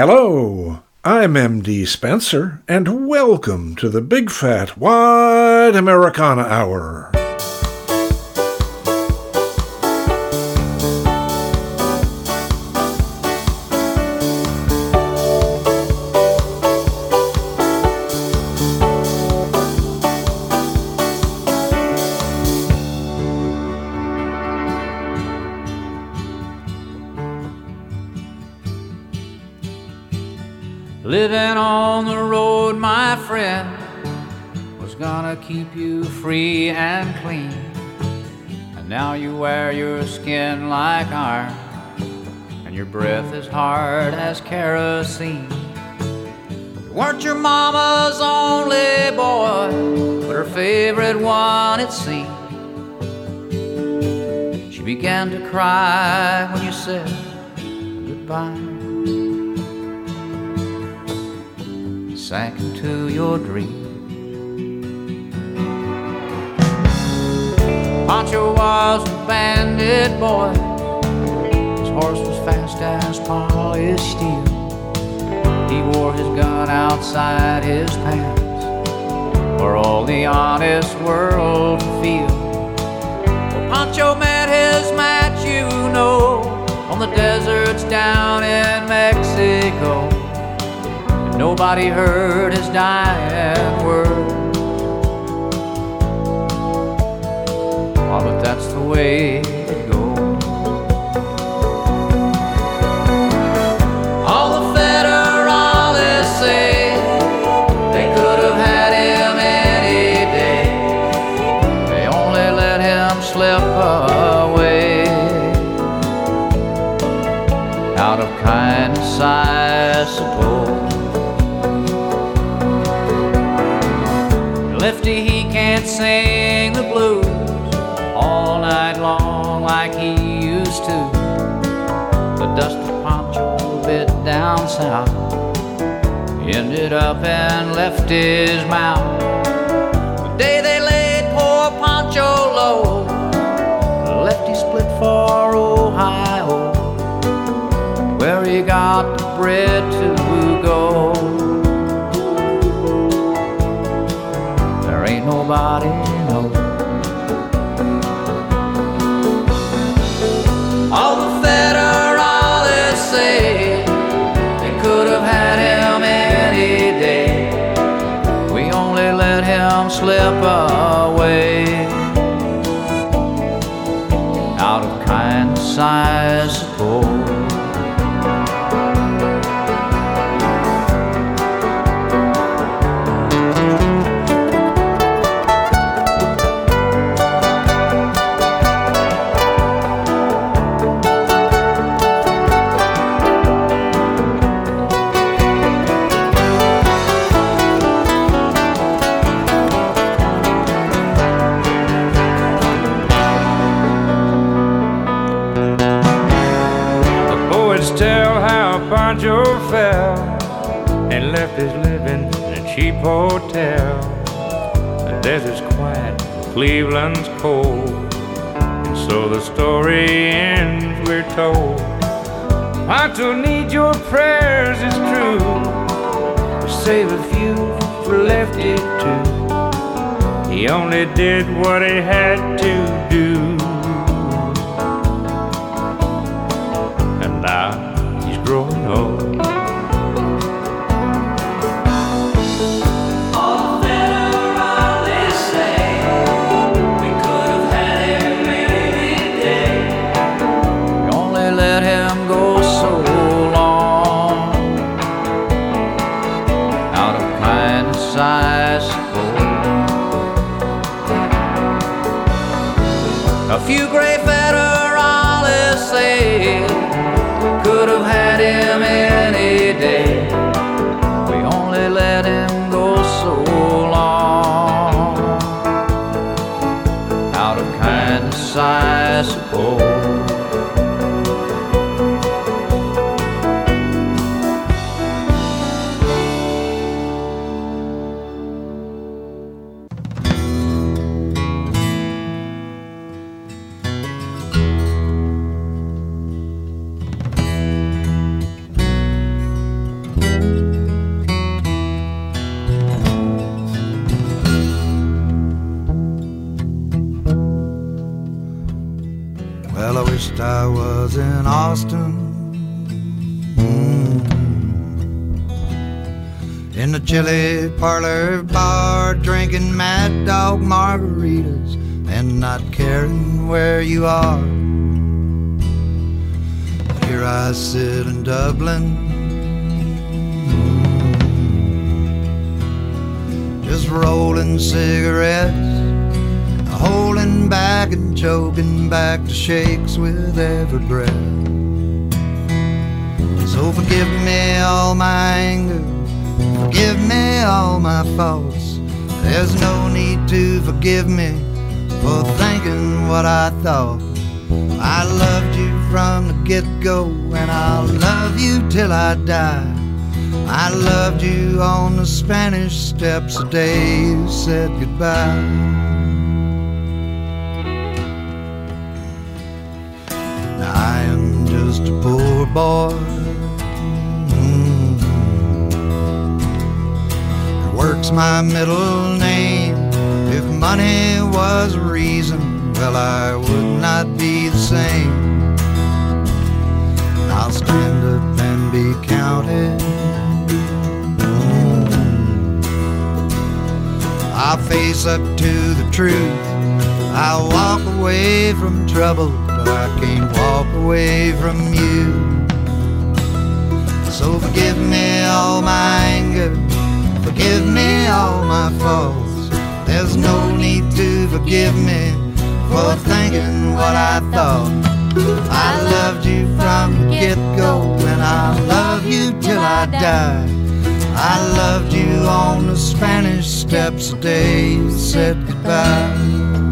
Hello, I'm MD Spenser, and welcome to the Big Fat Wide Americana Hour. Wear your skin like iron, and your breath is hard as kerosene. You weren't your mama's only boy, but her favorite one, it seemed. She began to cry when you said goodbye. sank into your dream. Pancho was a bandit boy. His horse was fast as polished steel. He wore his gun outside his pants for all the honest world to feel. Well, Pancho met his match, you know, on the deserts down in Mexico. Nobody heard his dying words. That's the way down south ended up and left his mouth. The day they laid poor Pancho low, Lefty split for Ohio, where he got the bread to go. There ain't nobody slip away. Cleveland's cold, and so the story ends. We're told Pancho need your prayers, it's true. Save a few for Lefty too. He only did what he had to chili parlor bar, drinking mad dog margaritas and not caring where you are. Here I sit in Dublin. Mm. Just rolling cigarettes holding back and choking back the shakes with every breath. So forgive me all my anger, forgive me all my faults. There's no need to forgive me for thinking what I thought. I loved you from the get go, and I'll love you till I die. I loved you on the Spanish steps the day you said goodbye. Now I am just a poor boy. It my middle name. If money was a reason, well, I would not be the same. I'll stand up and be counted. Mm. I'll face up to the truth. I'll walk away from trouble but I can't walk away from you. So forgive me all my anger, forgive me all my faults. There's no need to forgive me for thinking what I thought. I loved you from the get go, and I'll love you till I die. I loved you on the Spanish steps the day you said goodbye.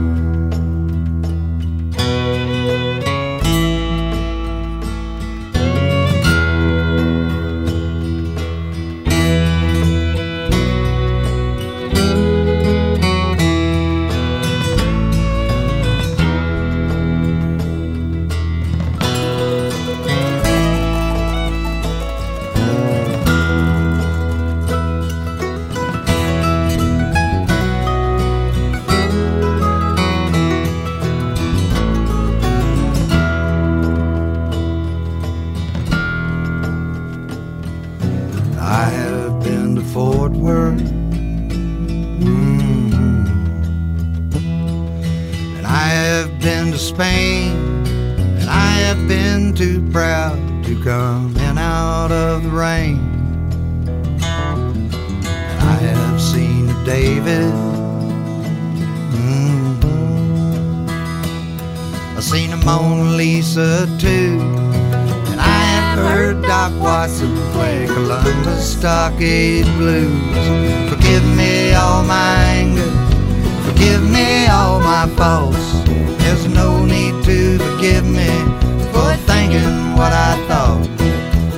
What I thought.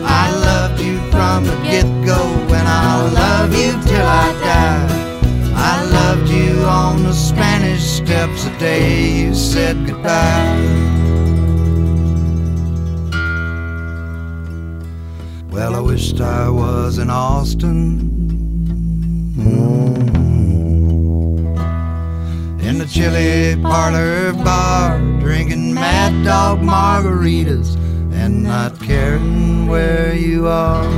I loved you from the get go, and I'll love you till I die. I loved you on the Spanish steps the day you said goodbye. Well, I wished I was in Austin. In the chili parlor bar, drinking mad dog margaritas and not caring where you are.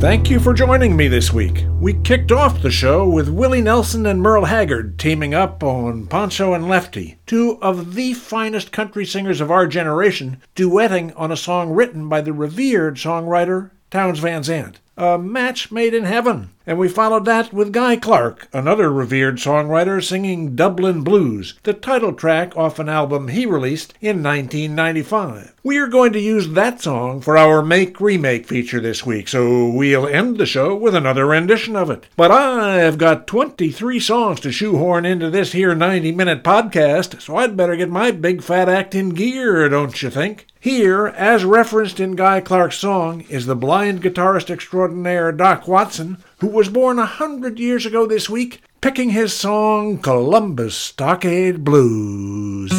Thank you for joining me this week. We kicked off the show with Willie Nelson and Merle Haggard teaming up on Pancho and Lefty, two of the finest country singers of our generation, duetting on a song written by the revered songwriter Townes Van Zandt a match made in heaven. And we followed that with Guy Clark, another revered songwriter singing Dublin Blues, the title track off an album he released in 1995. We are going to use that song for our Make Remake feature this week, so we'll end the show with another rendition of it. But I've got 23 songs to shoehorn into this here 90 minute podcast, so I'd better get my big fat act in gear, don't you think? Here, as referenced in Guy Clark's song, is the blind guitarist extraordinaire Doc Watson, who was born a hundred years ago this week, picking his song Columbus Stockade Blues.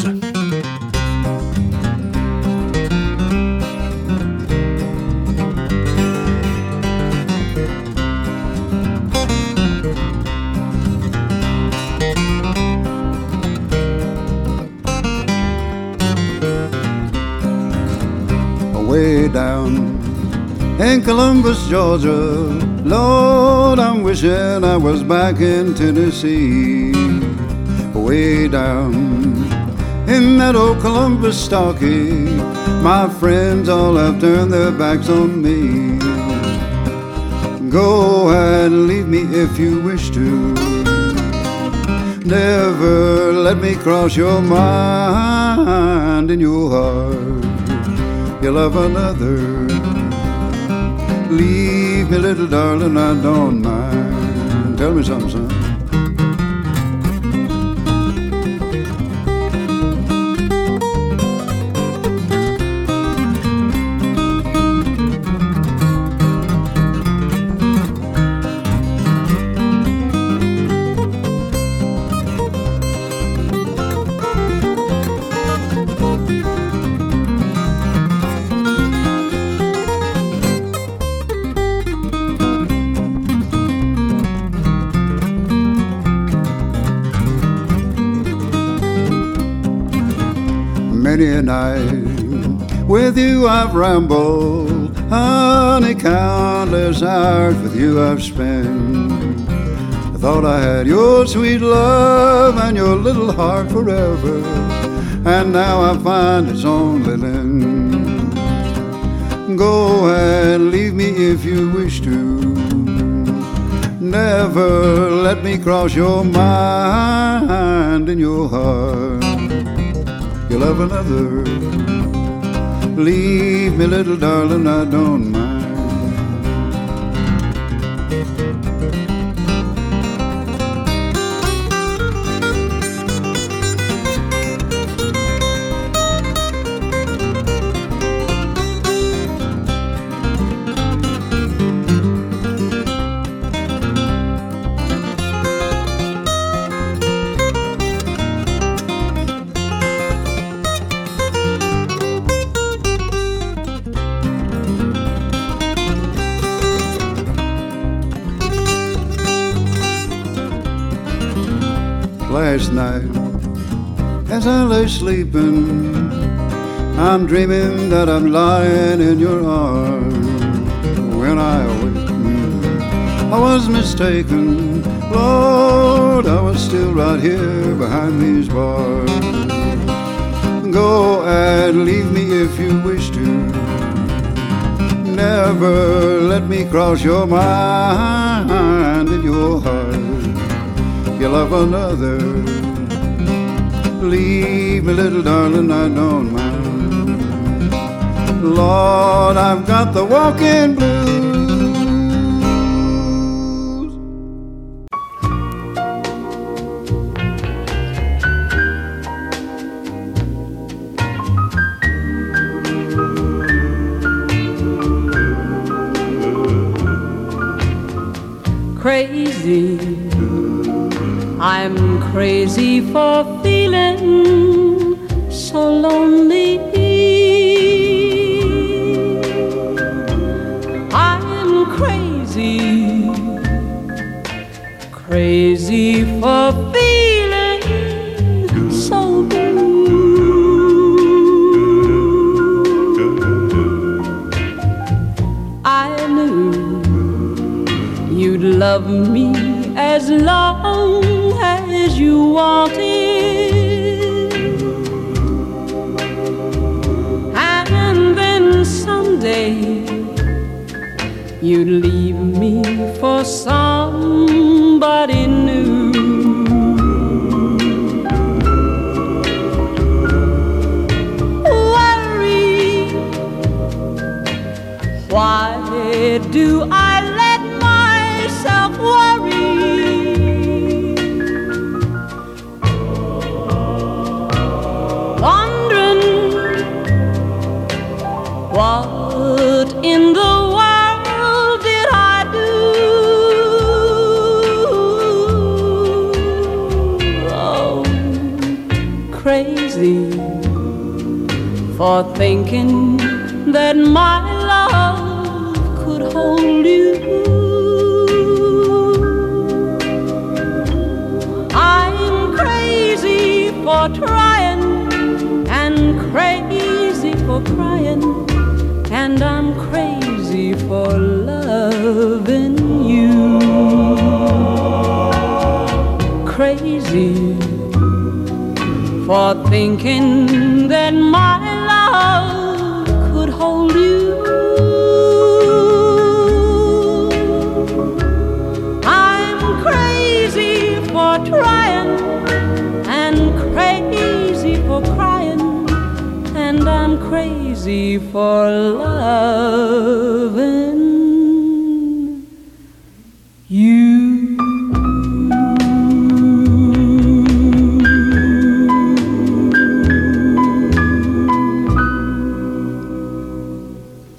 Way down in Columbus, Georgia Lord, I'm wishing I was back in Tennessee, way down in that old Columbus stockade. My friends all have turned their backs on me. Go and leave me if you wish to. Never let me cross your mind in your heart. You love another. Leave me, little darling, I don't mind. Tell me something, son. Many a night. With you I've rambled, honey, countless hours with you I've spent. I thought I had your sweet love and your little heart forever, and now I find it's only then. Go and leave me if you wish to. Never let me cross your mind and your heart love another. Leave me, little darling, I don't mind. Sleeping. I'm dreaming that I'm lying in your arms. When I awakened, I was mistaken. Lord, I was still right here behind these bars. Go and leave me if you wish to. Never let me cross your mind and your heart you love another. Leave me, little darling, I don't mind. Lord, I've got the walking blues. Crazy I'm crazy for as long as you wanted. And then someday you'd leave me for somebody new. Worry, why do I in the world did I do? Oh, crazy for thinking that my love could hold you. I'm crazy for trying and crazy for crying and I'm for loving you. Crazy for thinking that my crazy for loving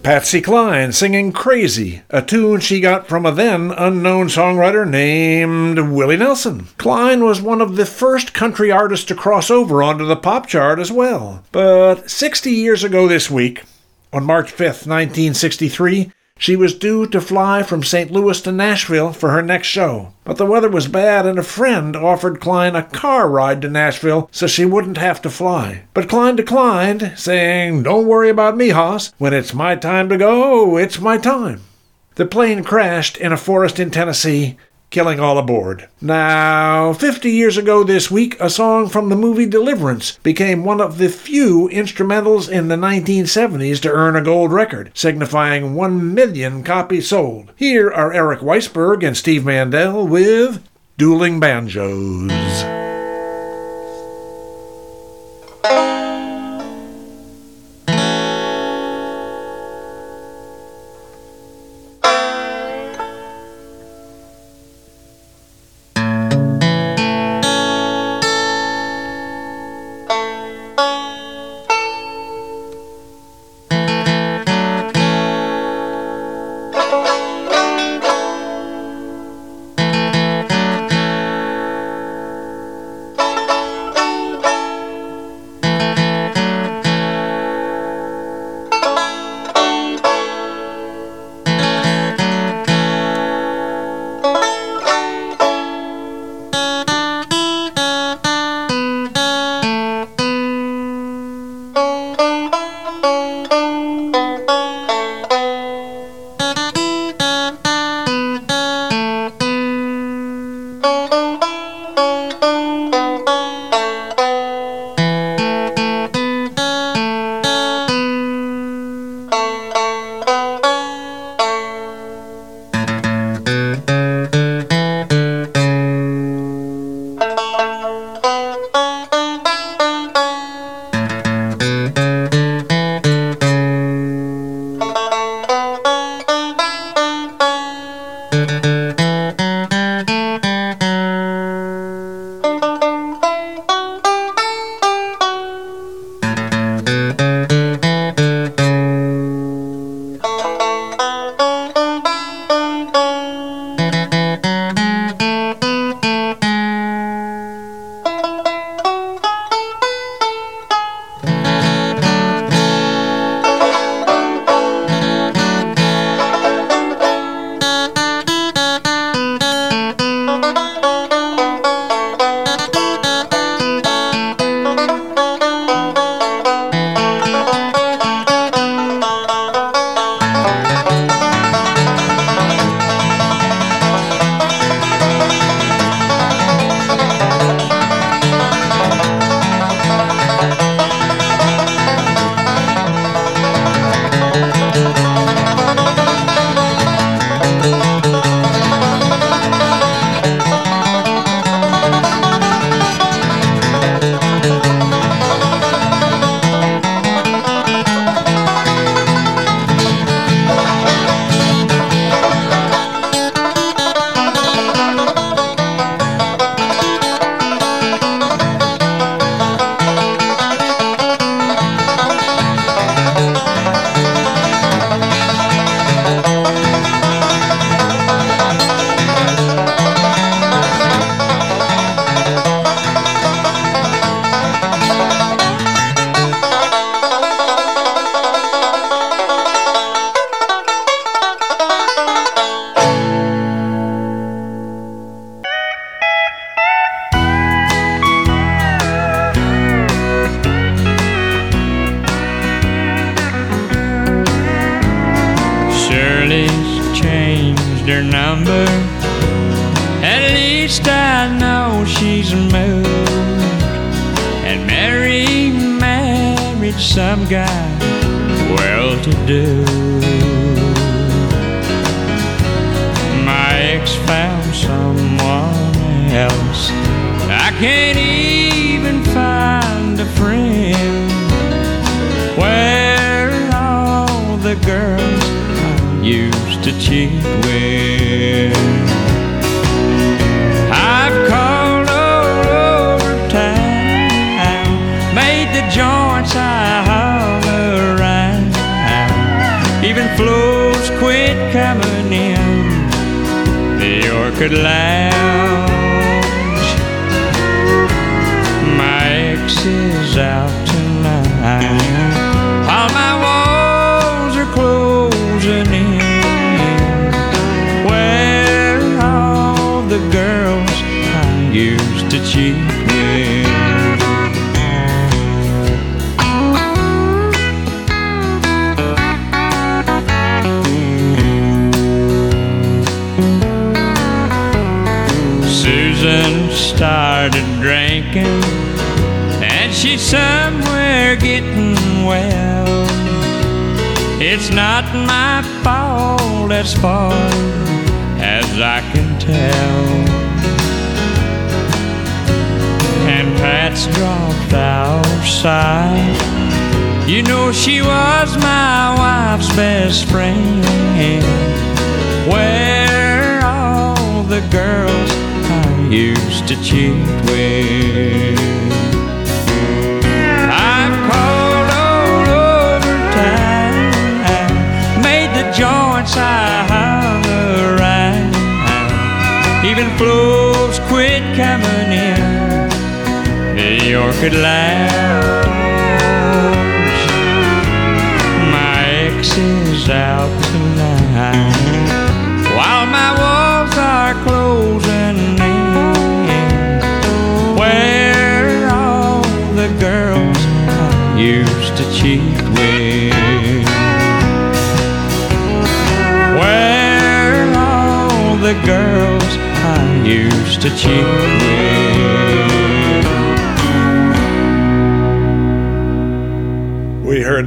Patsy Cline singing Crazy, a tune she got from a then unknown songwriter named Willie Nelson. Cline was one of the first country artists to cross over onto the pop chart as well. But 60 years ago this week, on March 5th, 1963, she was due to fly from St. Louis to Nashville for her next show. But the weather was bad, and a friend offered Cline a car ride to Nashville so she wouldn't have to fly. But Cline declined, saying, Don't worry about me, Hoss. When it's my time to go, it's my time. The plane crashed in a forest in Tennessee, killing all aboard. Now, 50 years ago this week, a song from the movie Deliverance became one of the few instrumentals in the 1970s to earn a gold record, signifying 1 million copies sold. Here are Eric Weissberg and Steve Mandell with Dueling Banjos.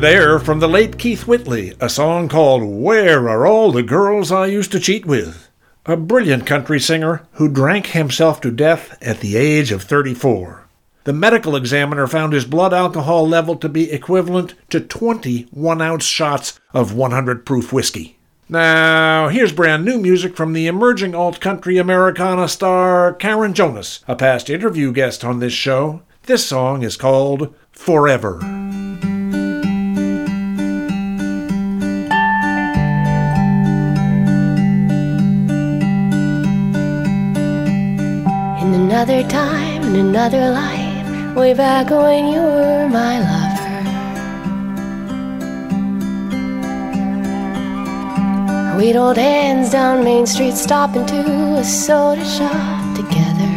Heard there from the late Keith Whitley a song called Where Are All the Girls I Used to Cheat With? A brilliant country singer who drank himself to death at the age of 34. The medical examiner found his blood alcohol level to be equivalent to 20 one ounce shots of 100 proof whiskey. Now, here's brand new music from the emerging alt country Americana star Karen Jonas, a past interview guest on this show. This song is called Forever. Another time, in another life, way back when you were my lover. We'd hold hands down Main Street, stop into a soda shop together.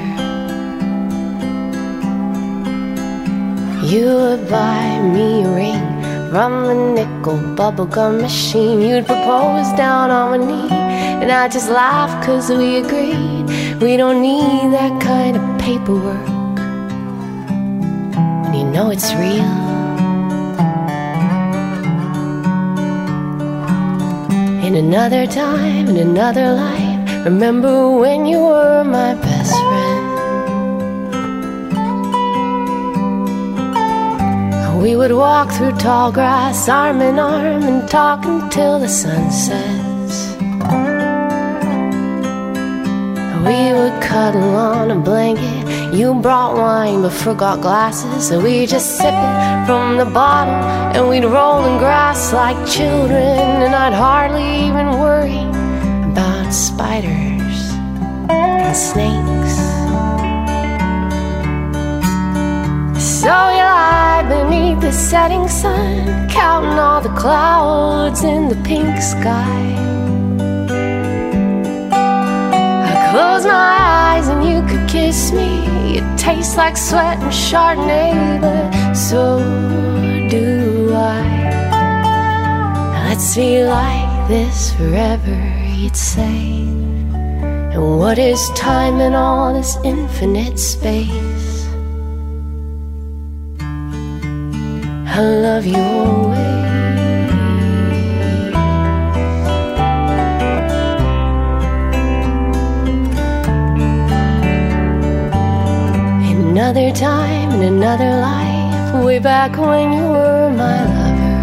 You would buy me a ring from a nickel bubblegum machine. You'd propose down on my knee, and I just laugh cause we agreed we don't need that kind of paperwork when you know it's real. In another time, in another life, remember when you were my best We would walk through tall grass, arm in arm, and talk until the sun sets. We would cuddle on a blanket. You brought wine but forgot glasses, so we just sip it from the bottle, and we'd roll in grass like children. And I'd hardly even worry about spiders and snakes. So you lie beneath the setting sun, counting all the clouds in the pink sky. I close my eyes and you could kiss me. It tastes like sweat and Chardonnay, but so do I. Let's be like this forever, he'd say. And what is time in all this infinite space? I love you always. In another time, in another life, way back when you were my lover.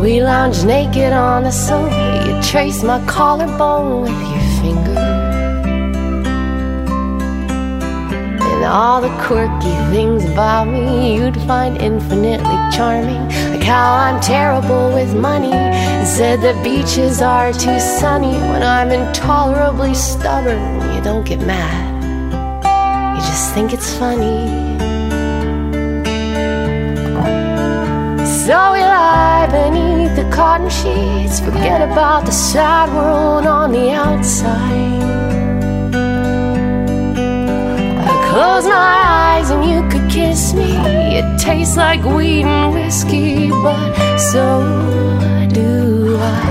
We lounged naked on the sofa, you traced my collarbone with your And all the quirky things about me you'd find infinitely charming. Like how I'm terrible with money. And said the beaches are too sunny when I'm intolerably stubborn. You don't get mad, you just think it's funny. So we lie beneath the cotton sheets, forget about the sad world on the outside. Close my eyes and you could kiss me. It tastes like weed and whiskey, but so do I.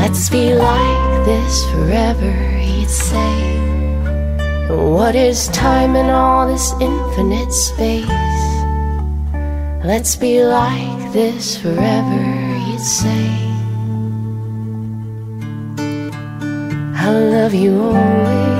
Let's be like this forever, he'd say. What is time in all this infinite space? Let's be like this forever, he'd say. I love you always.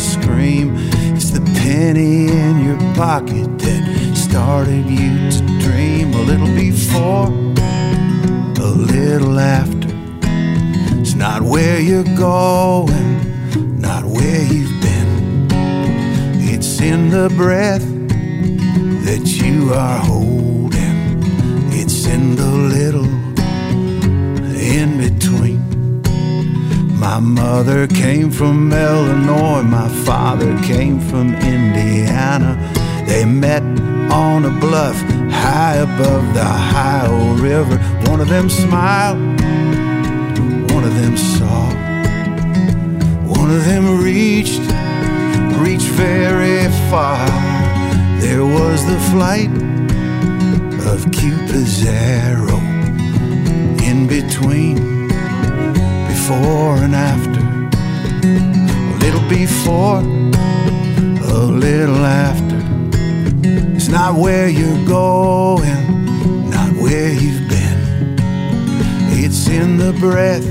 Scream. It's the penny in your pocket that started you to dream a little before, a little after. It's not where you're going, not where you've been. It's in the breath that you are holding. It's in the My mother came from Illinois, my father came from Indiana. They met on a bluff high above the Ohio River. One of them smiled, one of them saw, one of them reached, reached very far. There was the flight of Cupid's arrow in between, before and after, a little before, a little after. It's not where you're going, not where you've been. It's in the breath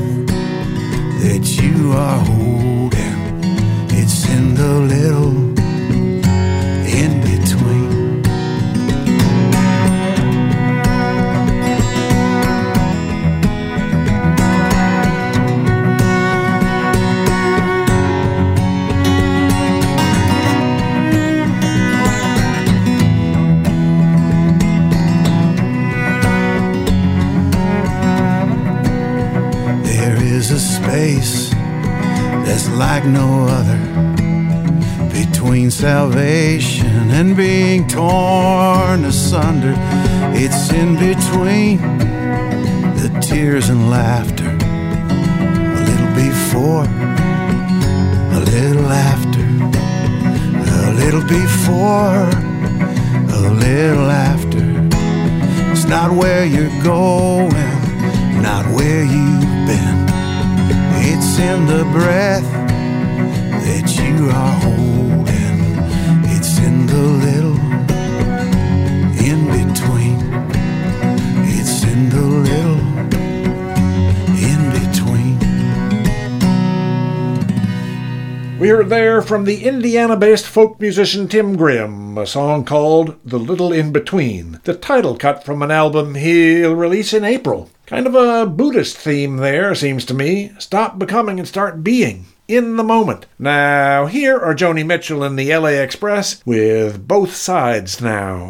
that you are holding. It's in the little like no other between salvation and being torn asunder. It's in between the tears and laughter, a little before, a little after, a little before, a little after. It's not where you're going, not where you've been. It's in the breath are. We heard there from the Indiana based folk musician Tim Grimm, a song called The Little In Between, the title cut from an album he'll release in April. Kind of a Buddhist theme there, seems to me. Stop becoming and start being. In the moment. Now, here are Joni Mitchell and the LA Express with both sides now.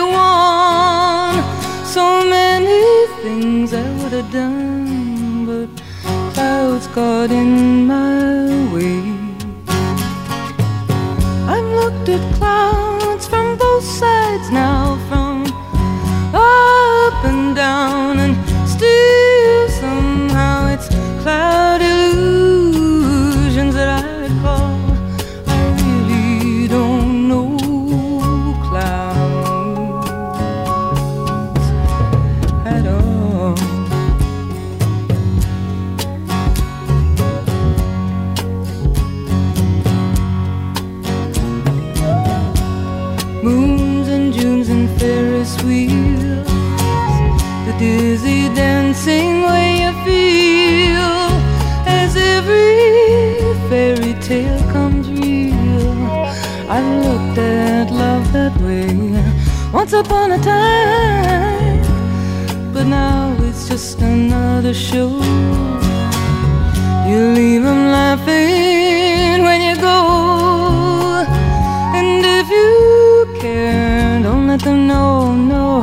Got in my once upon a time, but now it's just another show. You leave 'em laughing when you go, and if you care, don't let them know. No,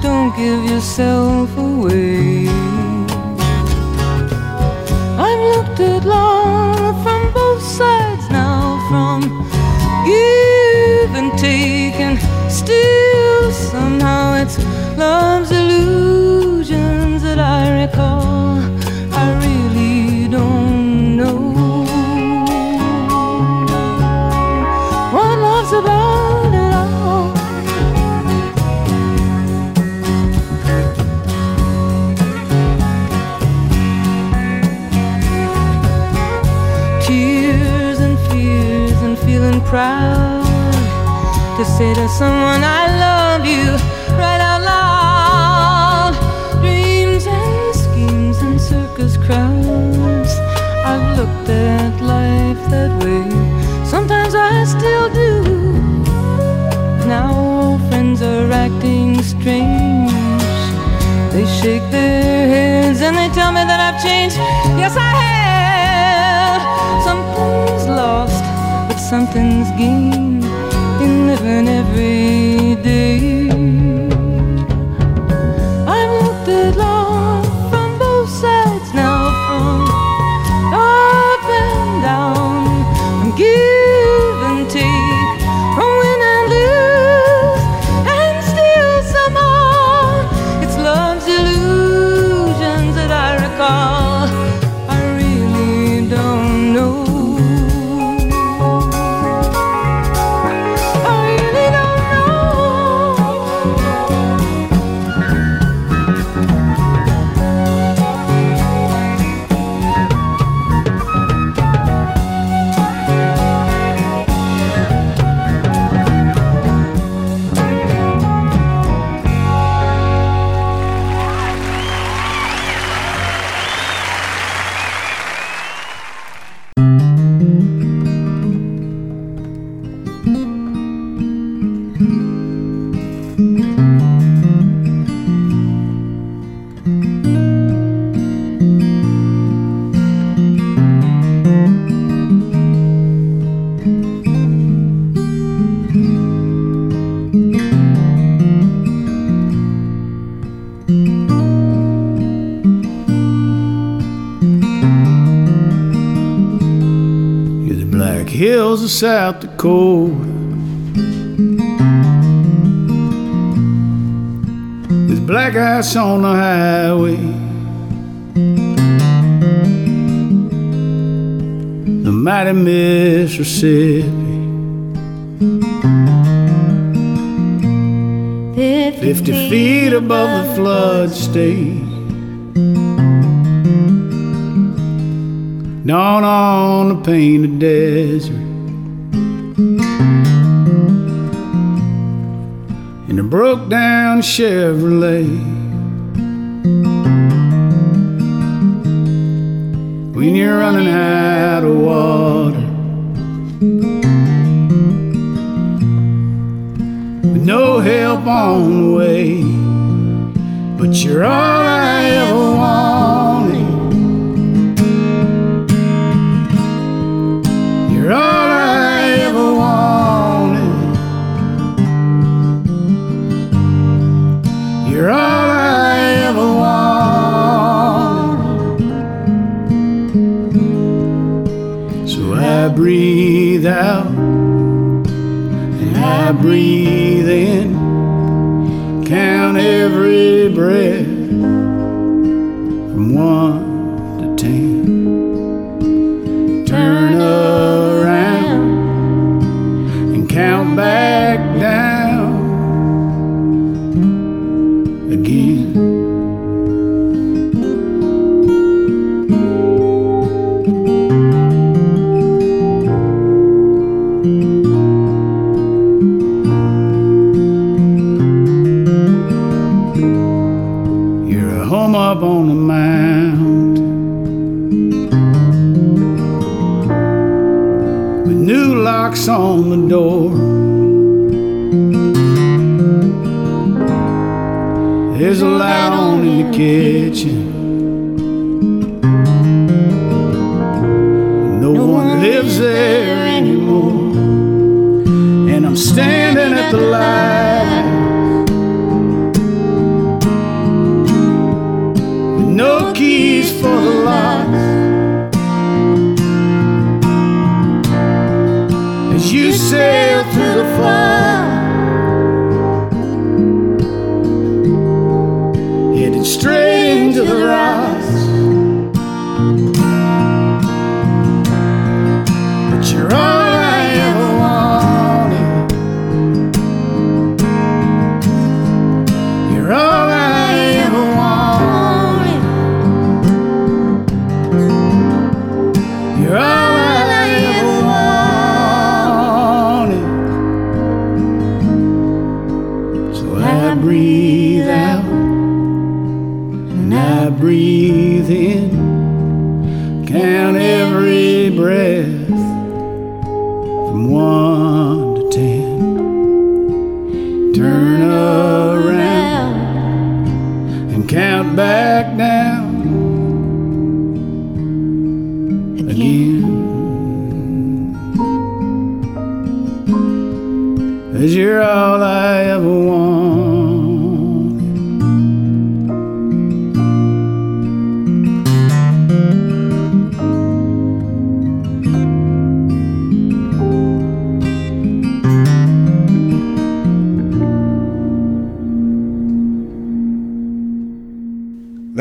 don't give yourself love's illusions that I recall. I really don't know what love's about at all. tears and fears and feeling proud to say to someone I love you right shake their heads and they tell me that I've changed. Yes, I have. Something's lost, but something's gained in living every on the highway. The mighty Mississippi. Fifty feet above the flood state. Down on the painted desert. In a broke down Chevrolet. When you're running out of water. With no help on the way. But you're all I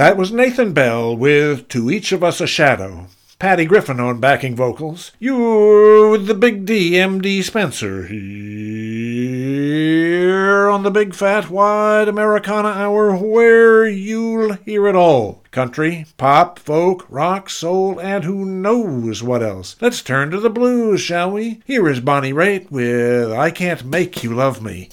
That was Nathan Bell with To Each of Us a Shadow. Patty Griffin on backing vocals. You're with the Big D, MD Spenser. Here on the Big Fat Wide Americana Hour, where you'll hear it all country, pop, folk, rock, soul, and who knows what else. Let's turn to the blues, shall we? Here is Bonnie Raitt with I Can't Make You Love Me.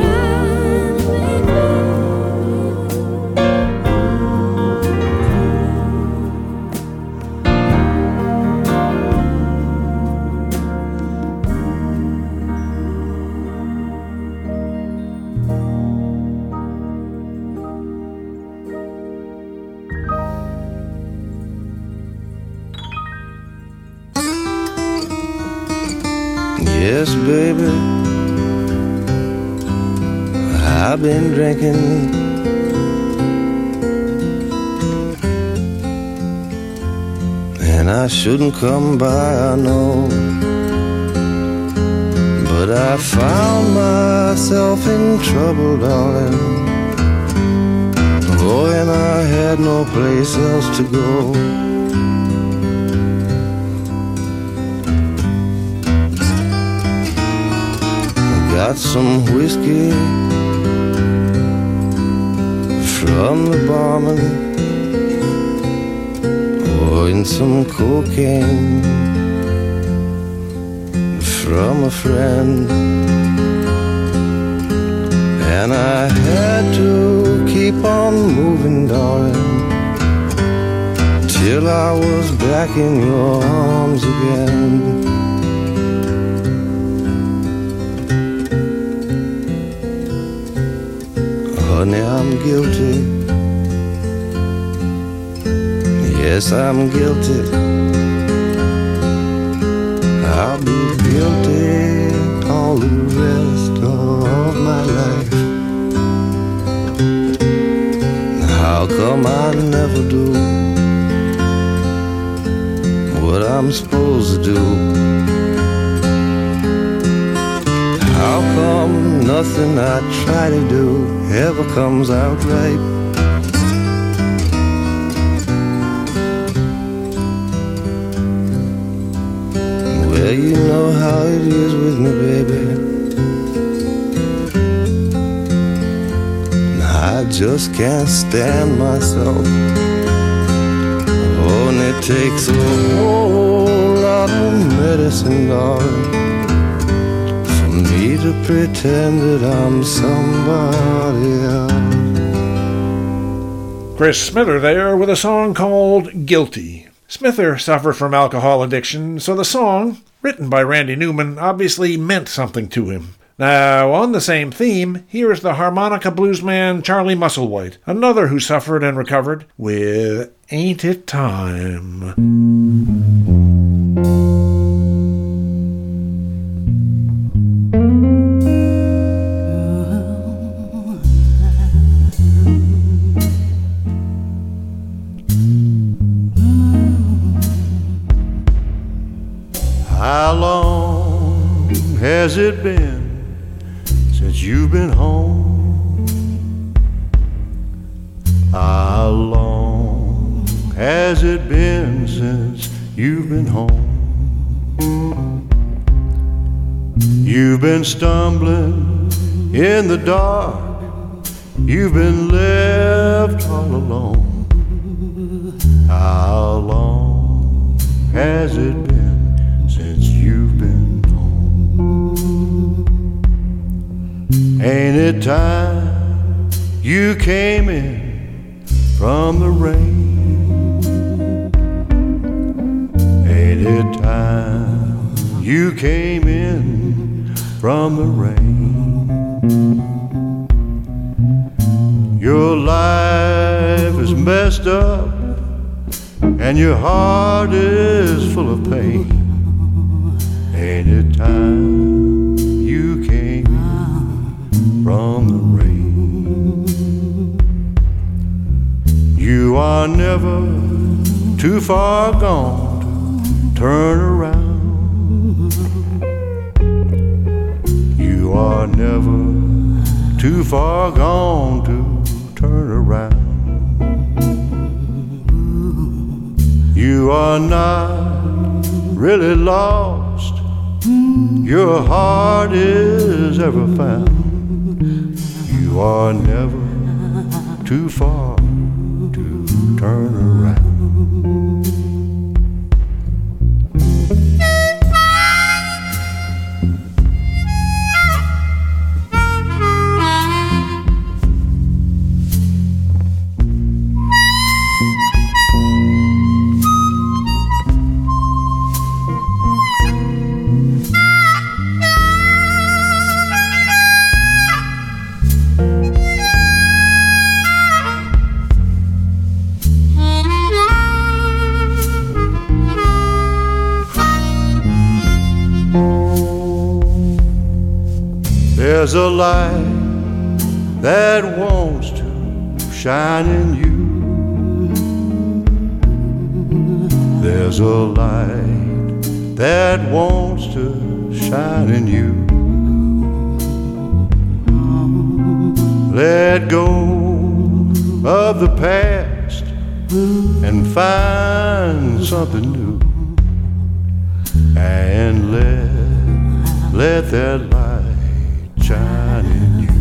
cry. shouldn't come by, I know. But I found myself in trouble, darling. Boy, and I had no place else to go. I got some whiskey from the barman in some cocaine from a friend and I had to keep on moving darling till I was back in your arms again Honey, I'm guilty. Yes, I'm guilty. I'll be guilty all the rest of my life. How come I never do what I'm supposed to do? How come nothing I try to do ever comes out right? Well, you know how it is with me, baby. I just can't stand myself. Oh, and it takes a whole lot of medicine, darling me to pretend that I'm somebody else. Chris Smither there with a song called Guilty. Smither suffered from alcohol addiction, so the song, written by Randy Newman, obviously meant something to him. Now, on the same theme, here is the harmonica bluesman Charlie Musselwhite, another who suffered and recovered with Ain't It Time. It been since you've been home? How long has it been since you've been home? You've been stumbling in the dark, you've been left all alone. How long has it been time you came in from the rain? Ain't it time you came in from the rain? Your life is messed up and your heart is full of pain. Ain't it time You are never too far gone to turn around. You are never too far gone to turn around. You are not really lost. Your heart is ever found. You are never too far turn around. There's a light that wants to shine in you. Let go of the past and find something new. And let, let that light shine in you.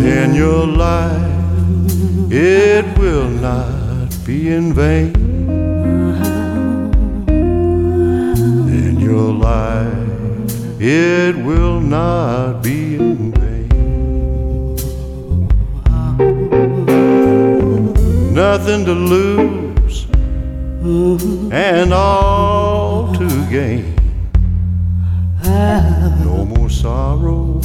Then your life, it will not be in vain. In your life it will not be in vain. Nothing to lose and all to gain. No more sorrow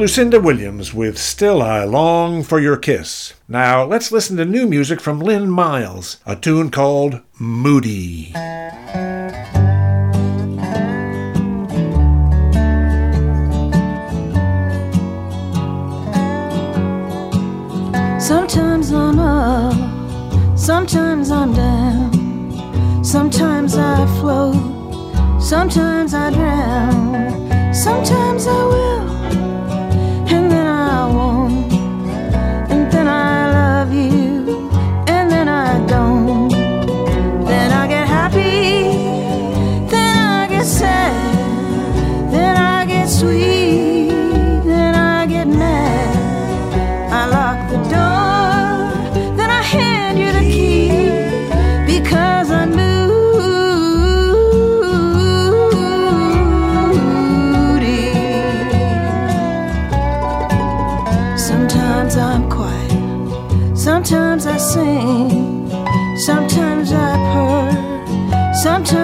Lucinda Williams with Still I Long for Your Kiss. Now let's listen to new music from Lynn Miles, a tune called Moody. Sometimes I'm up, sometimes I'm down, sometimes I float, sometimes I drown, sometimes I will. Sometimes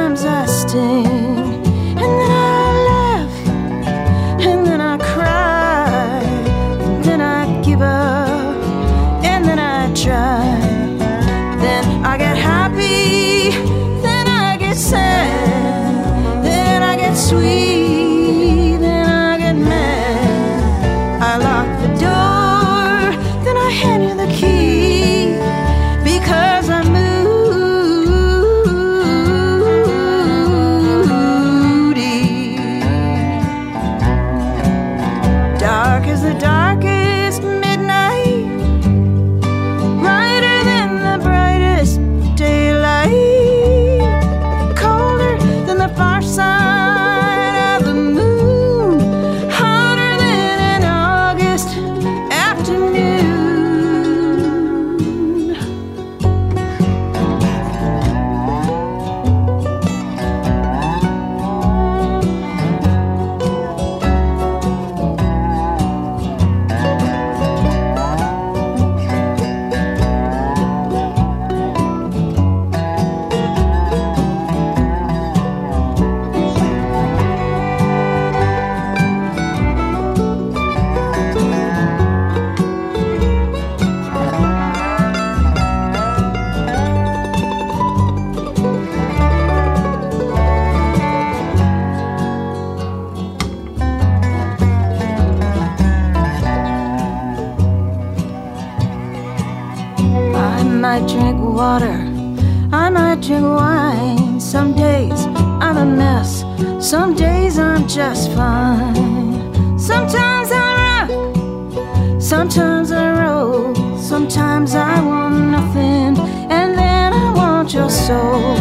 days I'm just fine. Sometimes I rock, sometimes I roll, sometimes I want nothing, and then I want your soul.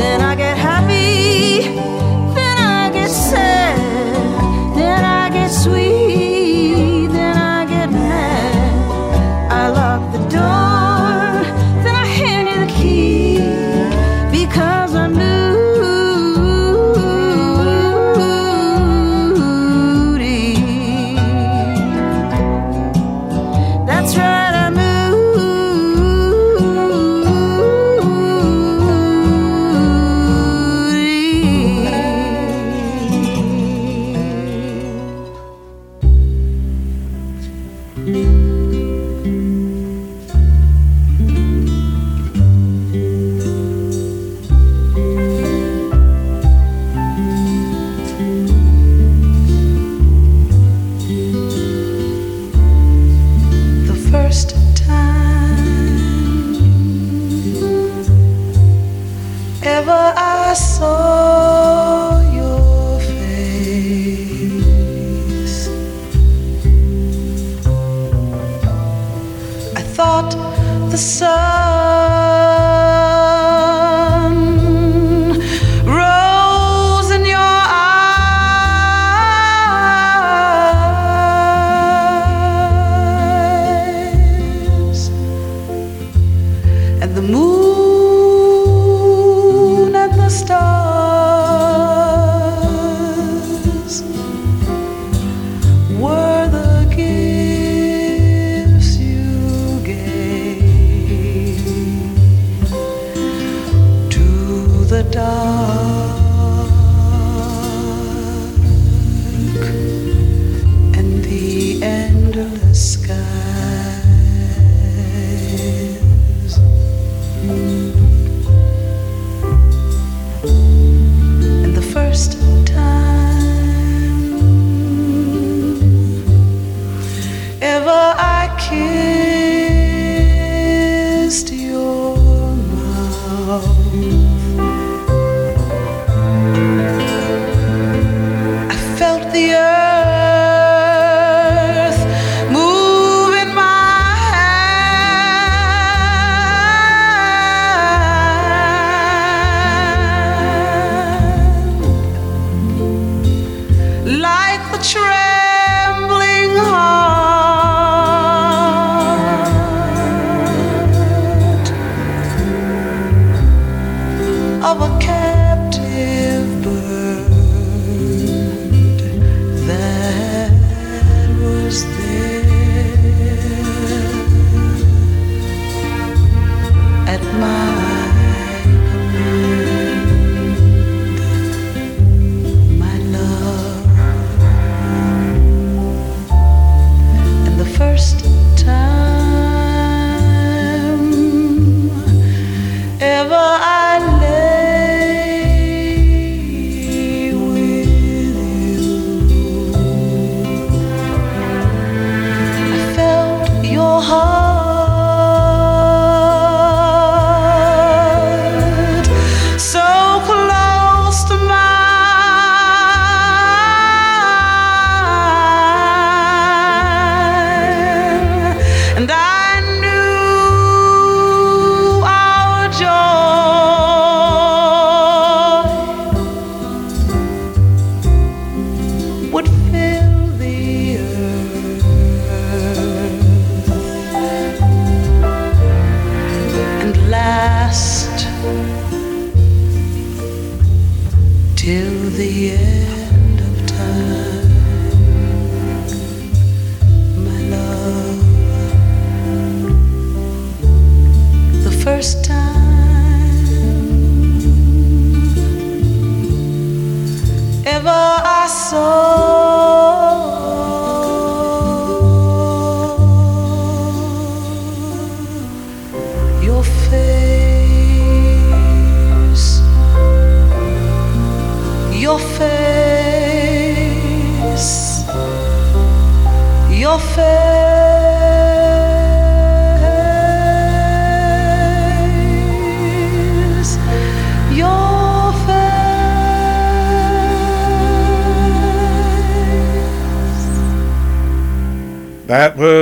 Then I get happy, then I get sad, then I get sweet.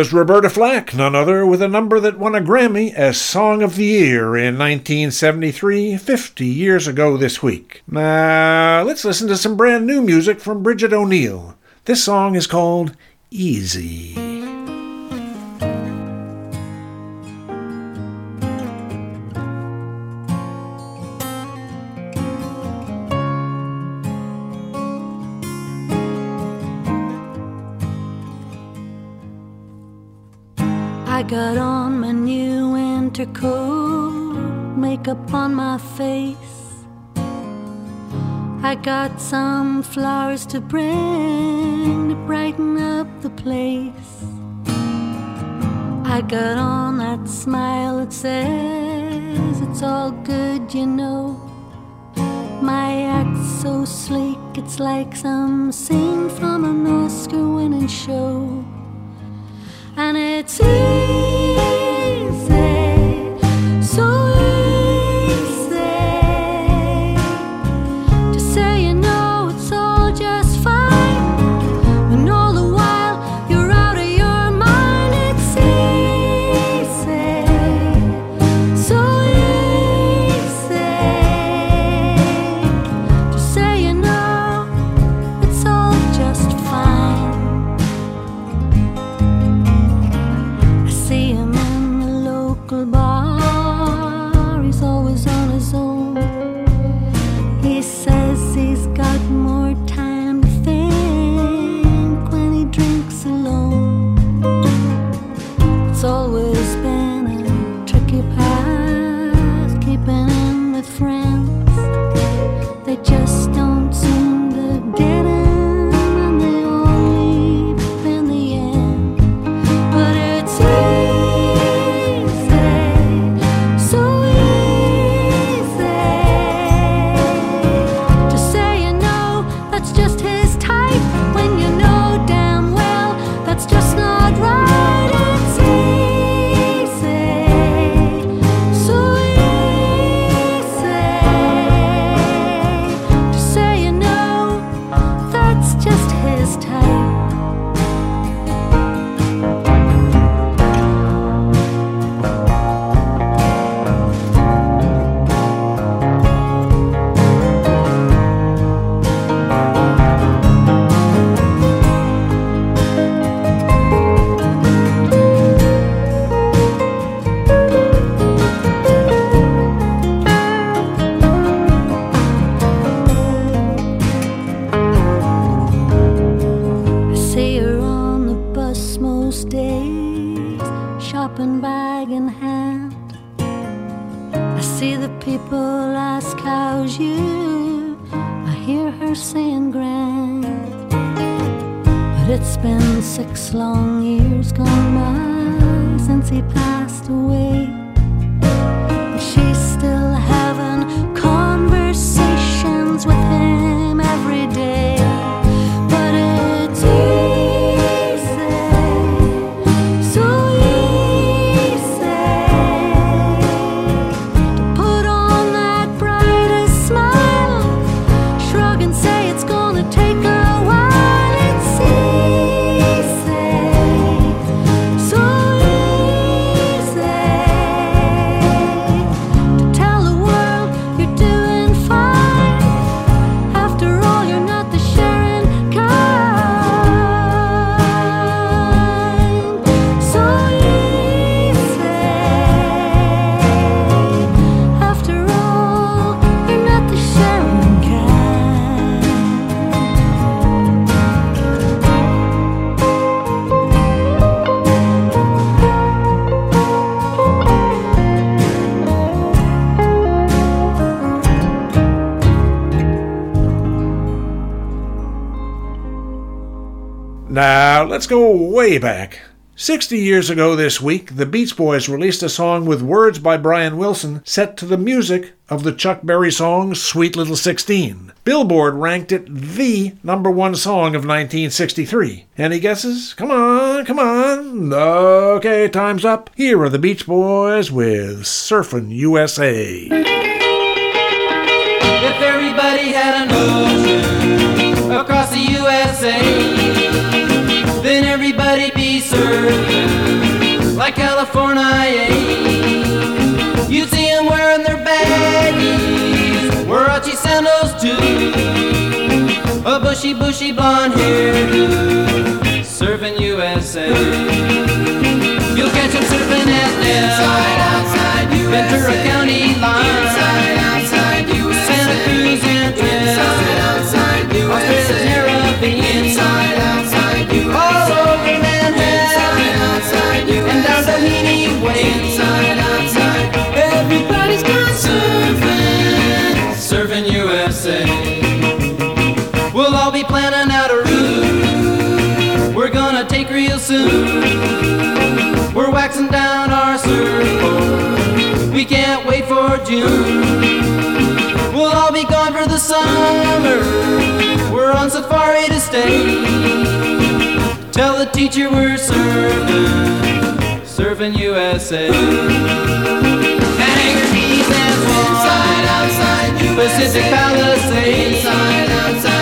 Was Roberta Flack, none other, with a number that won a Grammy as Song of the Year in 1973, 50 years ago this week. Now, let's listen to some brand new music from Bridget O'Neill. This song is called Easy. Winter coat, makeup on my face. I got some flowers to bring to brighten up the place. I got on that smile that says it's all good, you know. My act's so sleek, it's like some scene from an Oscar winning show. And it's easy, way back. 60 years ago this week, the Beach Boys released a song with words by Brian Wilson set to the music of the Chuck Berry song Sweet Little Sixteen. Billboard ranked it the number one song of 1963. Any guesses? Come on, come on. Okay, time's up. Here are the Beach Boys with Surfin' USA. If everybody had an ocean California. You'd see them wearing their baggies, huarachi sandals too, a bushy, bushy blonde hairdo, surfing USA. You'll catch them surfing at Inside, outside, you. Ventura County line. Inside, outside, Santa Cruz and Inside, outside, Australia's Narrabeen. Inside, outside, outside, And down Doheny Way. Inside, outside, Everybody's gone surfing. Surfing USA. We'll all be planning out a route. We're gonna take real soon. We're waxing down our surfboard. We can't wait for June. We'll all be gone for the summer. We're on safari to stay. Tell the teacher we're surfing, surfing USA. Keys and Swan. Inside, outside, Pacific Palisades. Inside, outside,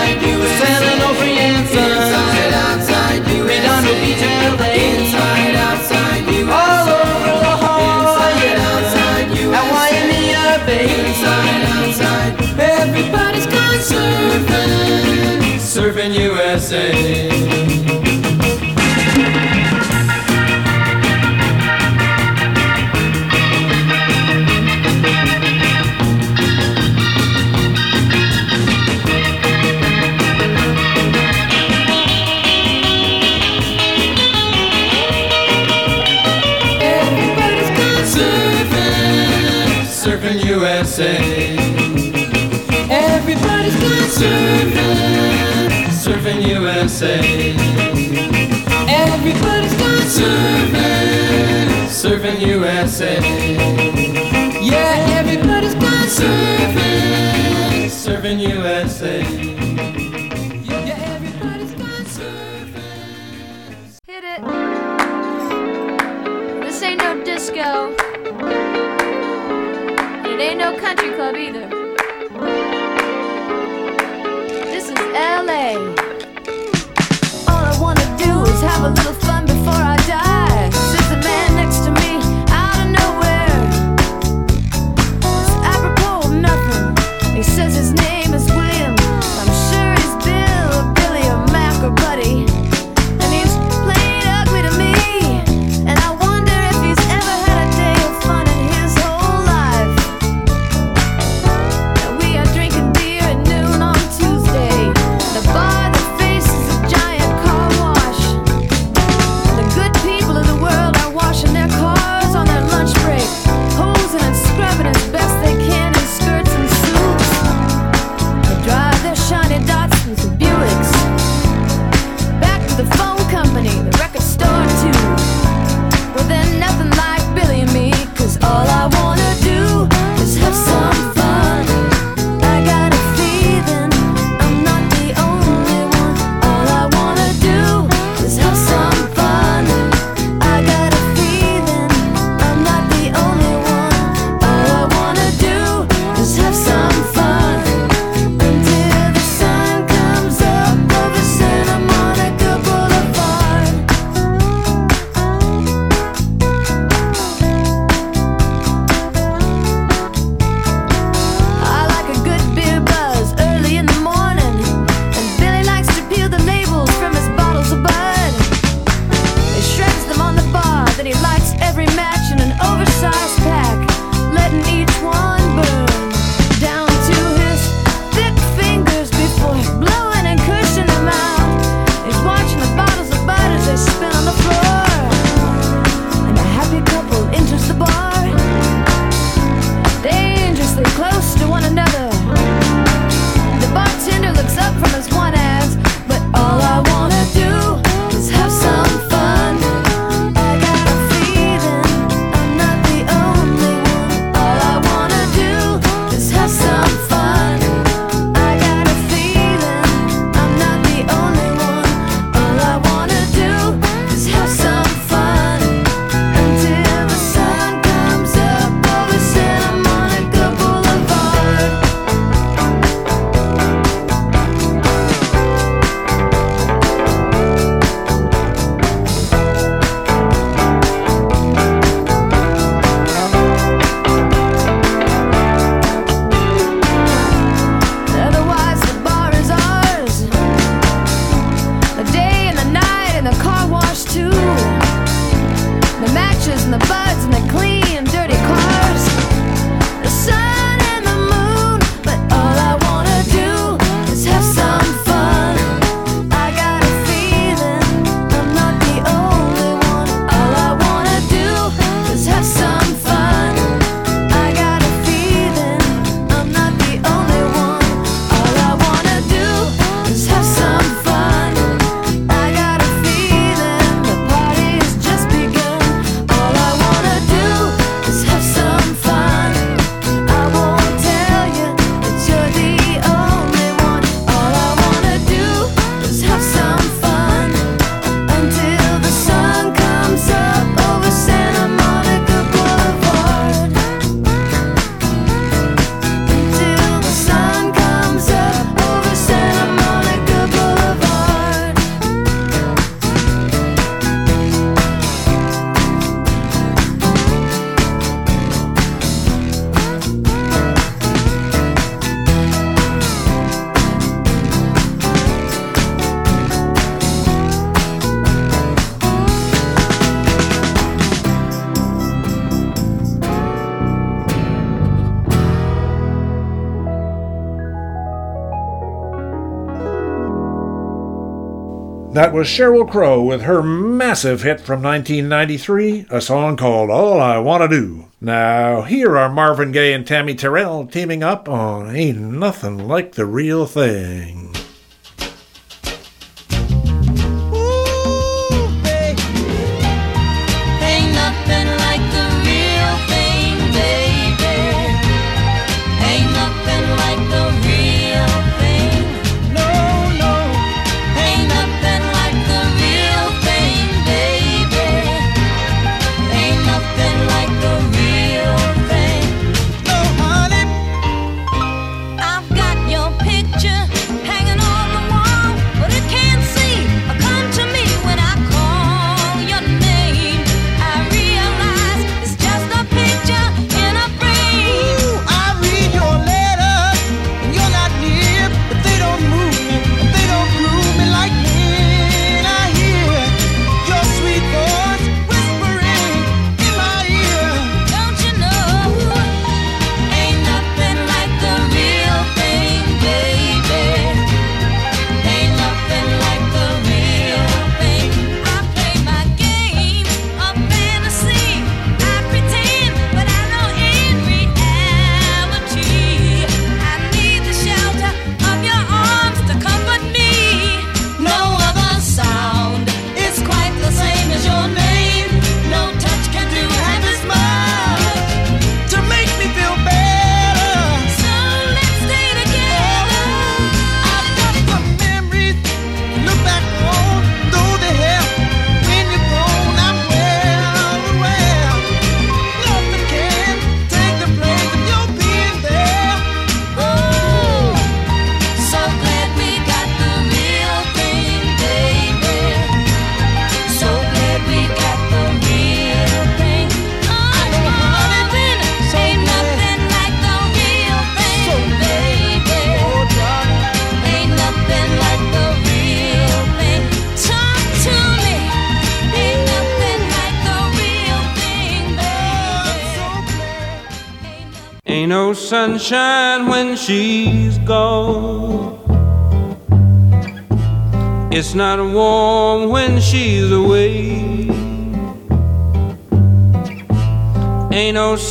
That was Sheryl Crow with her massive hit from 1993, a song called All I Wanna Do. Now, here are Marvin Gaye and Tammy Terrell teaming up on Ain't Nothing Like the Real Thing.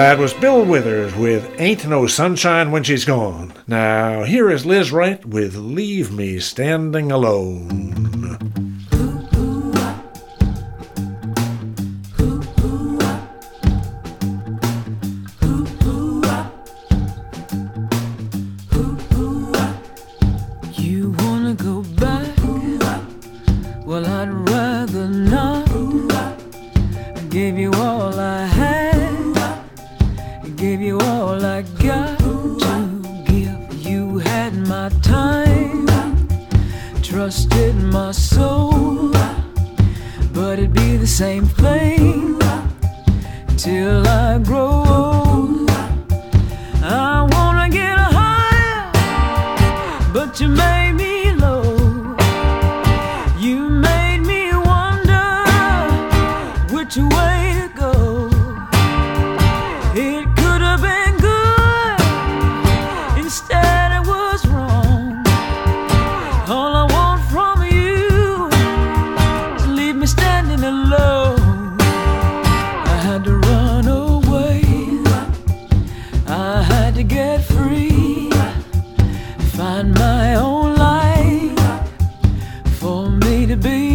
That was Bill Withers with Ain't No Sunshine When She's Gone. Now, here is Lizz Wright with Leave Me Standing Alone. to be.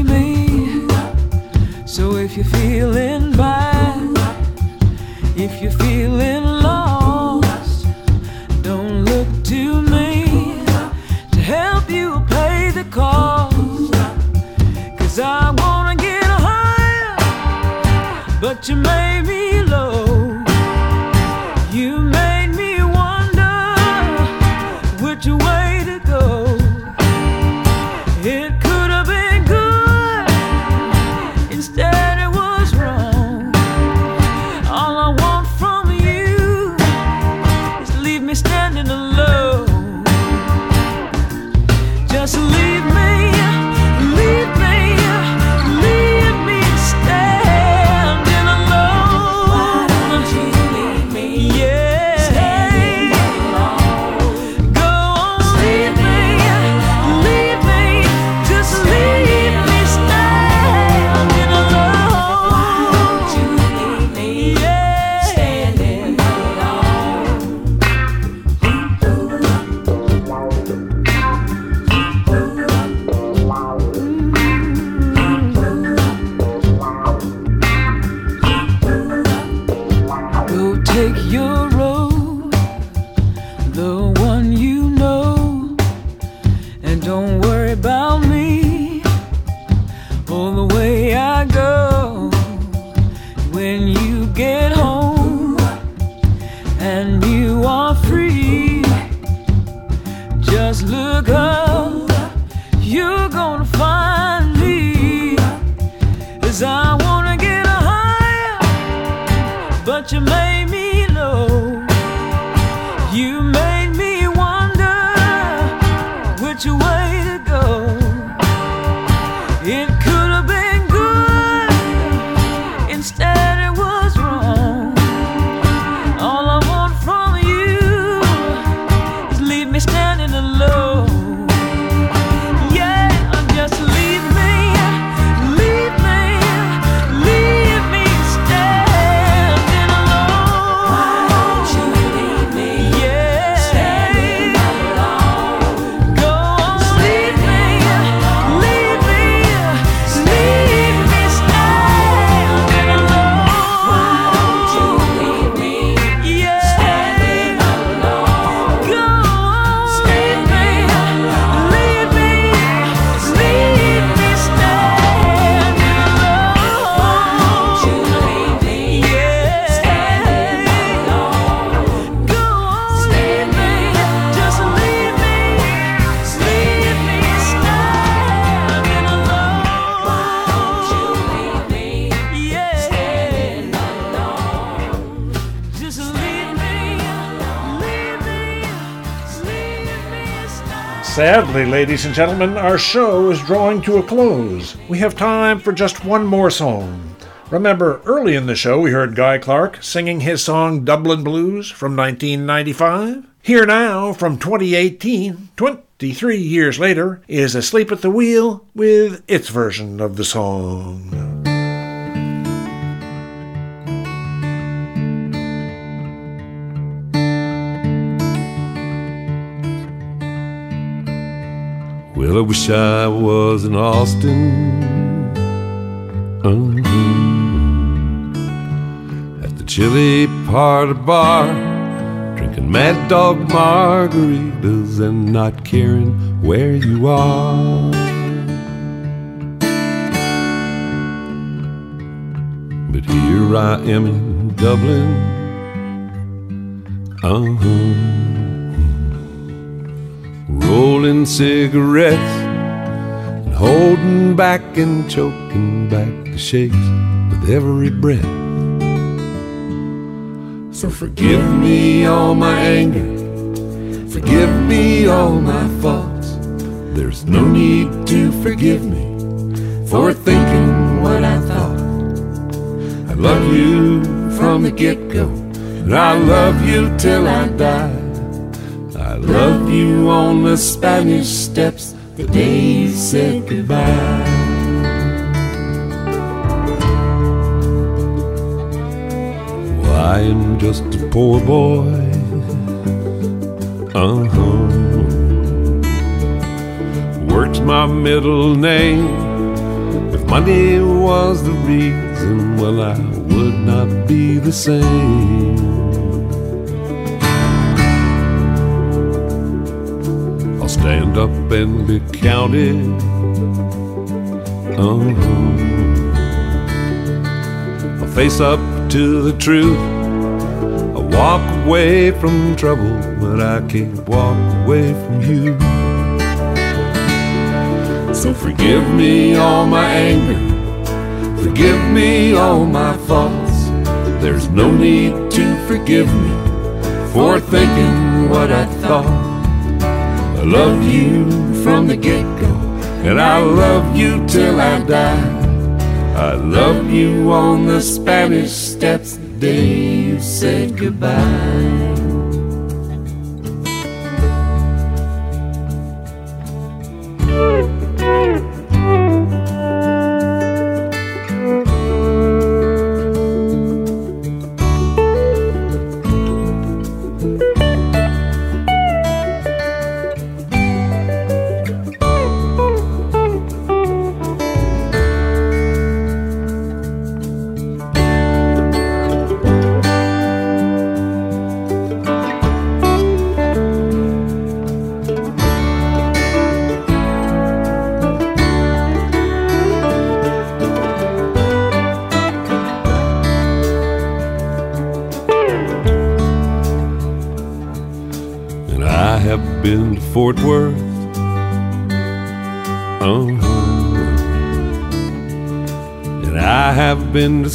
Sadly, ladies and gentlemen, our show is drawing to a close. We have time for just one more song. Remember, early in the show, we heard Guy Clark singing his song Dublin Blues from 1995. Here now, from 2018, 23 years later, is Asleep at the Wheel with its version of the song. Well, I wish I was in Austin. Mm-hmm. At the chili part of bar, drinking mad dog margaritas and not caring where you are. But here I am in Dublin. Uh-huh rolling cigarettes and holding back and choking back the shakes with every breath. So forgive me all my anger, forgive me all my faults. There's no need to forgive me for thinking what I thought. I love you from the get go, and I love you till I die. Love you on the Spanish steps the day you said goodbye. Well, I am just a poor boy. Uh huh. Work's my middle name. If money was the reason, well, I would not be the same. Stand up and be counted. Uh-huh. I'll face up to the truth. I'll walk away from trouble, but I can't walk away from you. So forgive me all my anger, forgive me all my faults. There's no need to forgive me for thinking what I thought. I love you from the get go, and I'll love you till I die. I love you on the Spanish steps the day you said goodbye.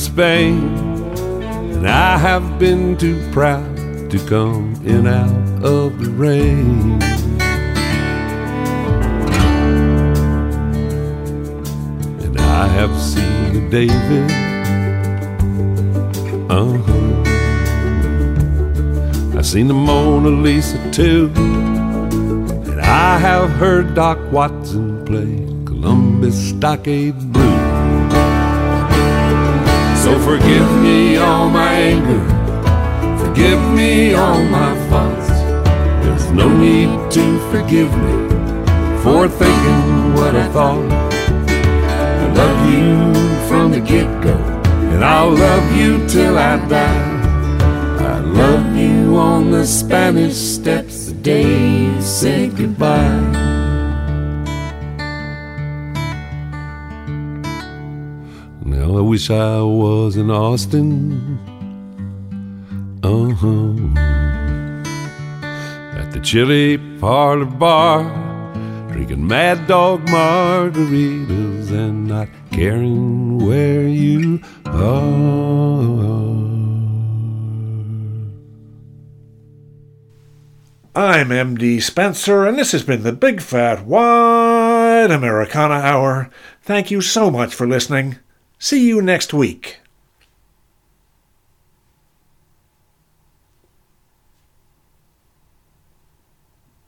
Spain. And I have been too proud to come in out of the rain. And I have seen David. Uh-huh. I've seen the Mona Lisa too. And I have heard Doc Watson play Columbus Stockade. So forgive me all my anger, forgive me all my faults. There's no need to forgive me for thinking what I thought. I love you from the get go, and I'll love you till I die. I love you on the Spanish steps day wish I was in Austin. Uh huh. At the Chili Parlor Bar, drinking Mad Dog margaritas and not caring where you are. I'm MD Spenser, and this has been the Big Fat Wide Americana Hour. Thank you so much for listening. See you next week.